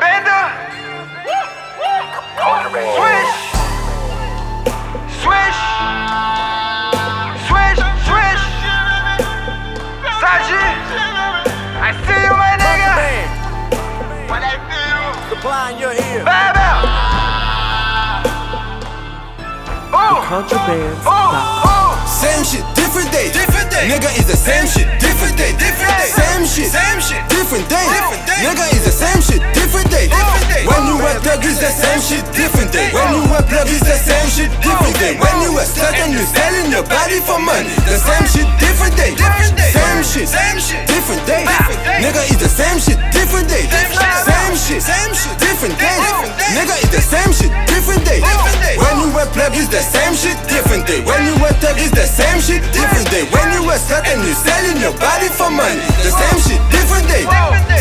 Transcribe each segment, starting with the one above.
bender. Swish. Swish. Swish. Swish. Saji. I see you, my nigga. What I feel. Supplying your ear. Bam, bam. Ooh. Contrabands. Ooh. Ooh. Same shit, different day. Nigga is the same shit, different day. Different day. Same shit, Same shit. different day. Different day. Nigga is the same shit, different day. Different day. When you a thug is the same shit, different day. When you a plug is the same shit, different day. When you a slut and you selling your body for money, the same shit, different day. Different day. Same shit, Same shit. different day. Different day. Nigga is the same shit, different day. Different day. Same shit, Same shit. different day. Different day. Nigga is the same shit, different day. Different day. When you a plug is the same shit, different day. When you a thug is the same shit, different day. When you a slut and you selling your body for money, the same shit, different day.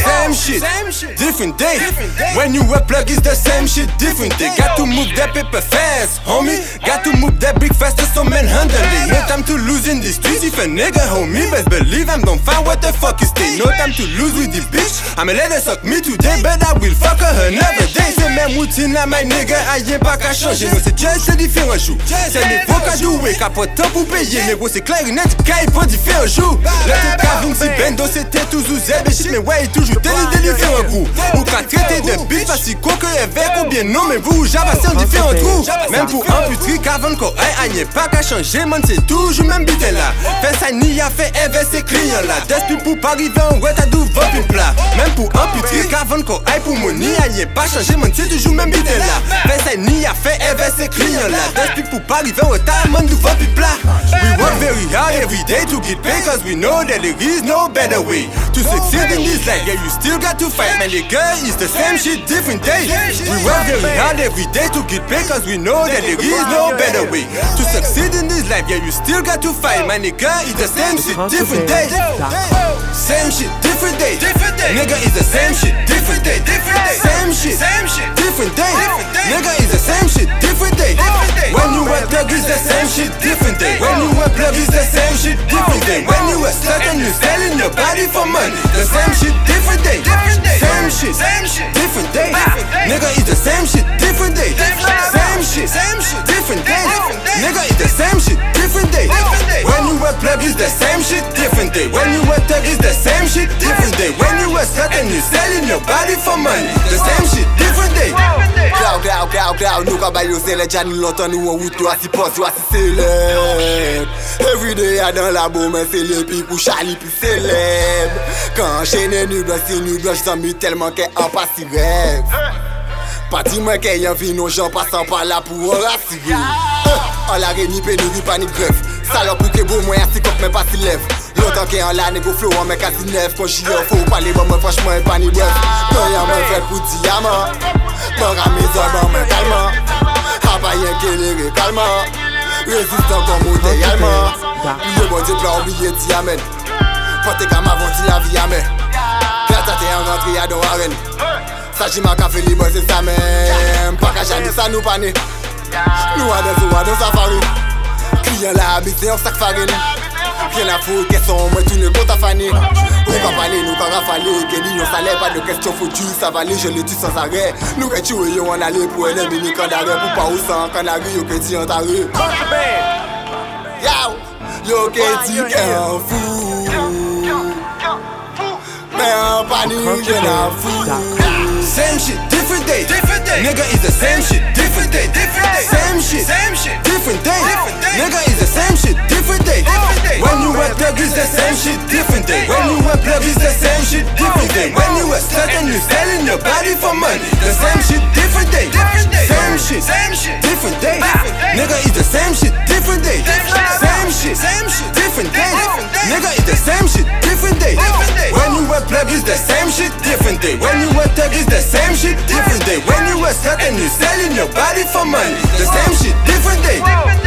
Same shit, different day. When you a plug is the same shit, different day. Got to move that paper fast, homie. Got to move that brick faster, so man handle it. No time to lose in the streets. If a nigga homie, best believe I'm gon' find what the fuck is stay. No time to lose with the bitch. I'ma let her suck me today, but I will fuck her another day. C'est même routine à my nigga, pas qu'à changer. Moi c'est jazz, c'est différent jour. C'est faux qu'à jouer, qu'à pas de temps pour payer. Mais gros c'est clair, une net, qu'à pas différents jours. Le tout Kavin, si bendo c'était toujours zeb et shit, mais ouais, toujours télé des différents coups. Ou qu'à traiter de bitch, parce que quoi que évêque ou bien non, mais vous, j'avance en différents trous. Même pour un putri, qu'avant qu'on aille, aïe pas qu'à changer, man, c'est toujours même bité là sa ni a fe eve se kliyan la Despin pou parivan, wè ta dou vopin pla Mèm pou ampitri, kavan ko ay pou mouni A ye pa chanje, mwen ti toujou mèm bide la Fè sa ni a fe eve se kliyan la man pla We work very hard every day to get paid Cause we know that there is no better way. To succeed in this life, yeah you still got to fight. Man, the girl is the same shit, different day. We work very hard every day to get paid Cause we know that there is no better way. To succeed in life. Yeah, you still got to fight, man. The girl is the same shit, different day. Same shit, different day. Different day. Nigga is the same shit, different day. Different day. Same shit, Same shit. different day. Nigga is the same shit, different day. When you a thug is the same shit, different day. When you a plug is the same shit, different day. When you a slut and you selling your body for money, the same shit, different day. Same shit, Same shit. different day. Nigga is the same shit, different day. Different day. Same shit, shit, different day. When you went up, is the same shit, different day. When you were slut and you selling your body for money The same shit, different day. Glaw, glaw, glaw, glaw, nou ka bay yo sele Jan nou lontan nou an wout yo asipos yo asiseleb Everyday a dan la bo men sele Pi kou chali pi seleb Kan chene nou blan si nou blan Jisan mi telman ke an pa si rev. Pati mwen ke yon vi nou jan Pasan pa la pou an rasiri An la remi pe nou vi ni gref. Salop ou ke bo mwen asikop men pa si lev Lontan ke an la nego flow an men kasi nev Kon jye fo ou pale bon men franchman pa ni bref. Nan yon men vred pou diyaman Mwen rame zon ban men kalman Abayen ke lere kalman Rezistan kon mode yalman Liye bon di plan oubliye liye diyamen Pote gam avanti la vi yamen Gata te an rentri ya don aren Sajima ka fe li bon se sa men Paka jani sa nou pane Nou a den sou a den safari yon la habite yon sak farin non. Rien a fote keson mwen tou ne konta fane Ou ka pale nou ka rafale Geni yon sale pa de kestyon fotu Savale je le tu sans are Nou ke tue yon an ale pou ene mini kandare Pou pa ou san kanari yo ke ti yon tare Yow Yo ke ti ken an fou. Men an pani gen an fou Same shit different day. Day. Nigga is the same shit, different day. Different day. Same shit, Same shit. different day. Different day. Nigga is the same shit, different day. Different day. When you a thug is the same shit, different day. When you a plug is the same shit, different day. When you a slut and you selling your body for money, the same shit, different day. Different day. Same shit, Same shit. different day. Nigga is the same shit, different day. Same shit, Same shit. different day. Nigga is the same shit, different days. When you wear plebis, the same day shit, different day. When you at it's the same shit, different day. When you at set and you selling your body for money, the same shit, different day.